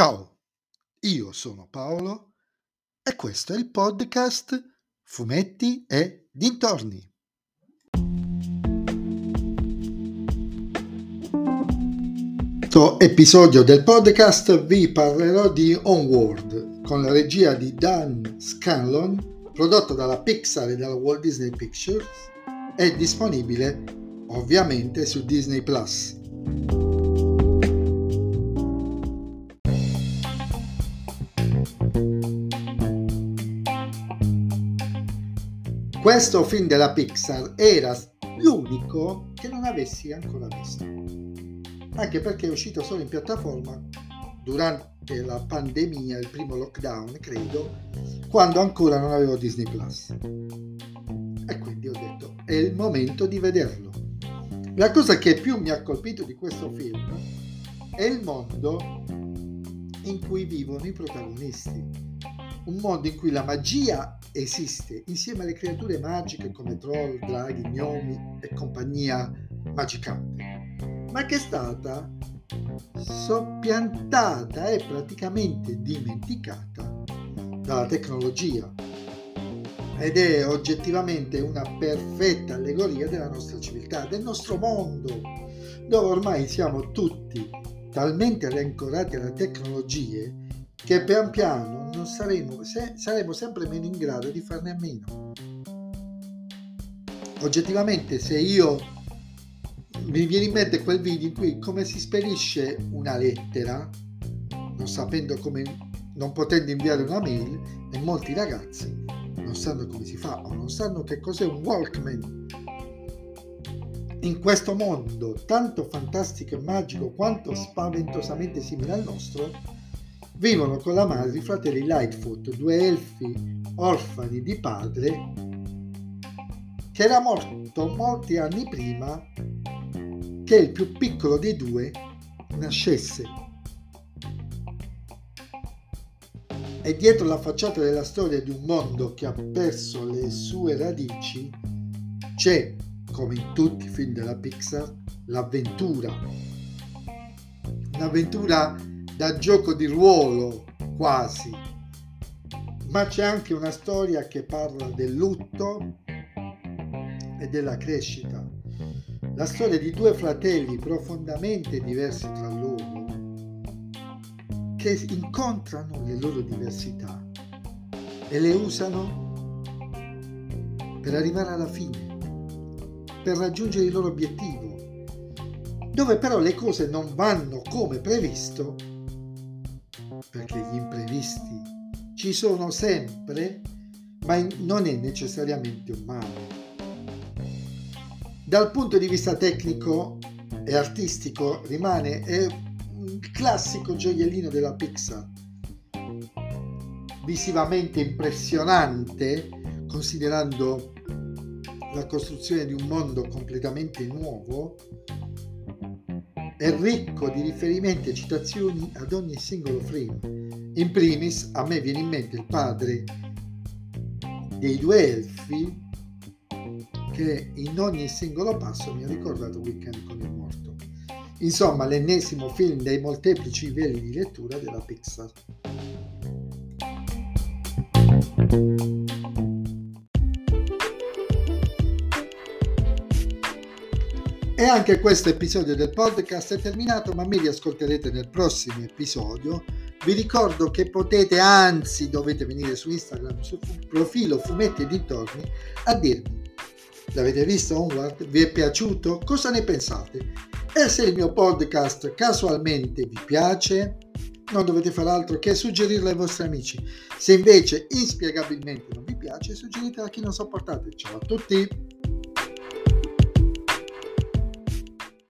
Ciao, io sono Paolo e questo è il podcast Fumetti e Dintorni. In questo episodio del podcast vi parlerò di Onward con la regia di Dan Scanlon, prodotto dalla Pixar e dalla Walt Disney Pictures, è disponibile ovviamente su Disney Plus. Questo film della Pixar era l'unico che non avessi ancora visto, anche perché è uscito solo in piattaforma durante la pandemia, il primo lockdown, credo, quando ancora non avevo Disney Plus. E quindi ho detto, è il momento di vederlo. La cosa che più mi ha colpito di questo film è il mondo in cui vivono i protagonisti un mondo in cui la magia esiste insieme alle creature magiche come troll, draghi, gnomi e compagnia magicante, ma che è stata soppiantata e praticamente dimenticata dalla tecnologia ed è oggettivamente una perfetta allegoria della nostra civiltà, del nostro mondo, dove ormai siamo tutti talmente rancorati alle tecnologie che pian piano non saremo, se, saremo sempre meno in grado di farne a meno. Oggettivamente se io mi viene in mente quel video in cui come si spedisce una lettera, non sapendo come, non potendo inviare una mail, e molti ragazzi non sanno come si fa o non sanno che cos'è un Walkman. In questo mondo tanto fantastico e magico quanto spaventosamente simile al nostro, vivono con la madre i fratelli Lightfoot, due elfi orfani di padre, che era morto molti anni prima che il più piccolo dei due nascesse. E dietro la facciata della storia di un mondo che ha perso le sue radici c'è, come in tutti i film della Pixar, l'avventura. Un'avventura da gioco di ruolo quasi, ma c'è anche una storia che parla del lutto e della crescita. La storia di due fratelli profondamente diversi tra loro che incontrano le loro diversità e le usano per arrivare alla fine, per raggiungere il loro obiettivo, dove però le cose non vanno come previsto perché gli imprevisti ci sono sempre, ma non è necessariamente un male. Dal punto di vista tecnico e artistico rimane un classico gioiellino della Pixar, visivamente impressionante considerando la costruzione di un mondo completamente nuovo è ricco di riferimenti e citazioni ad ogni singolo frame. In primis, a me viene in mente il padre dei due elfi che in ogni singolo passo mi ha ricordato Weekend con il morto. Insomma, l'ennesimo film dei molteplici livelli di lettura della Pixar. E anche questo episodio del podcast è terminato, ma mi riascolterete nel prossimo episodio. Vi ricordo che potete, anzi dovete venire su Instagram, sul profilo Fumetti e Dintorni, a dirmi, l'avete visto Onward? Vi è piaciuto? Cosa ne pensate? E se il mio podcast casualmente vi piace, non dovete fare altro che suggerirlo ai vostri amici. Se invece inspiegabilmente non vi piace, suggeritelo a chi non sopportate. Ciao a tutti!